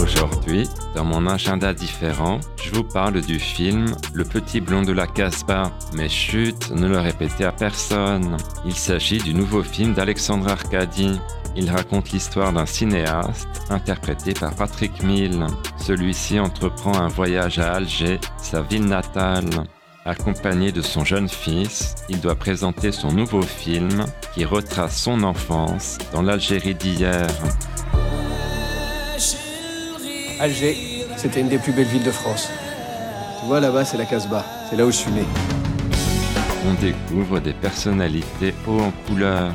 Aujourd'hui, dans mon agenda différent, je vous parle du film Le petit blond de la Casbah. Mais chut, ne le répétez à personne. Il s'agit du nouveau film d'Alexandre Arcadi. Il raconte l'histoire d'un cinéaste interprété par Patrick Mill. Celui-ci entreprend un voyage à Alger, sa ville natale. Accompagné de son jeune fils, il doit présenter son nouveau film qui retrace son enfance dans l'Algérie d'hier. Alger, c'était une des plus belles villes de France. Tu vois, là-bas, c'est la Casbah. C'est là où je suis né. On découvre des personnalités haut en couleur.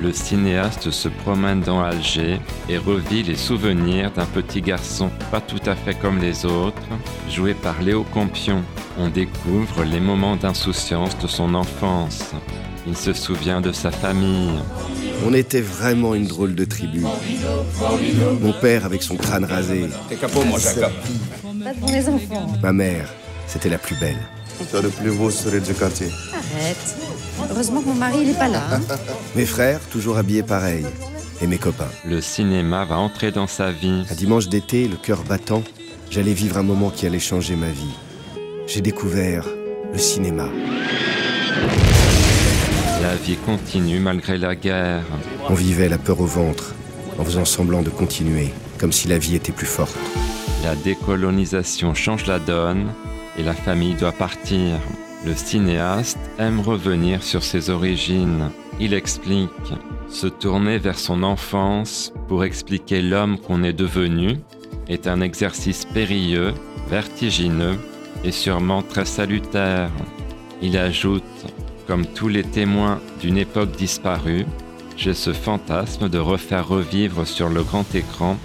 Le cinéaste se promène dans Alger et revit les souvenirs d'un petit garçon pas tout à fait comme les autres, joué par Léo Campion. On découvre les moments d'insouciance de son enfance. Il se souvient de sa famille. On était vraiment une drôle de tribu. Mon père avec son crâne rasé. T'es capot, moi, Jacob. Pas pour les enfants. Ma mère, c'était la plus belle. C'est le plus beau sourire du quartier. Arrête. Heureusement que mon mari, il est pas là. hein. Mes frères, toujours habillés pareil. Et mes copains. Le cinéma va entrer dans sa vie. Un dimanche d'été, le cœur battant, j'allais vivre un moment qui allait changer ma vie. J'ai découvert le cinéma. La vie continue malgré la guerre. On vivait la peur au ventre, en faisant semblant de continuer, comme si la vie était plus forte. La décolonisation change la donne et la famille doit partir. Le cinéaste aime revenir sur ses origines. Il explique se tourner vers son enfance pour expliquer l'homme qu'on est devenu est un exercice périlleux, vertigineux et sûrement très salutaire. Il ajoute comme tous les témoins d'une époque disparue, j'ai ce fantasme de refaire revivre sur le grand écran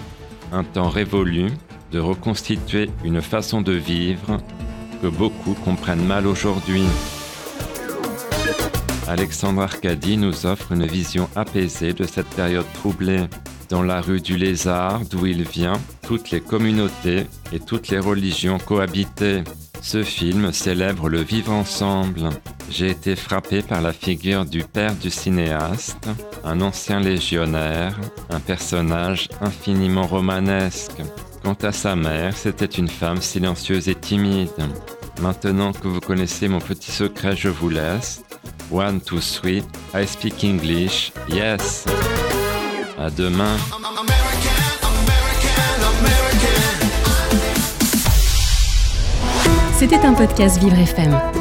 un temps révolu, de reconstituer une façon de vivre que beaucoup comprennent mal aujourd'hui. Alexandre Arcadi nous offre une vision apaisée de cette période troublée. Dans la rue du Lézard, d'où il vient, toutes les communautés et toutes les religions cohabitaient. Ce film célèbre le vivre ensemble. J'ai été frappé par la figure du père du cinéaste, un ancien légionnaire, un personnage infiniment romanesque. Quant à sa mère, c'était une femme silencieuse et timide. Maintenant que vous connaissez mon petit secret, je vous laisse. One, two, three, I speak English, yes. À demain. C'était un podcast Vivre FM.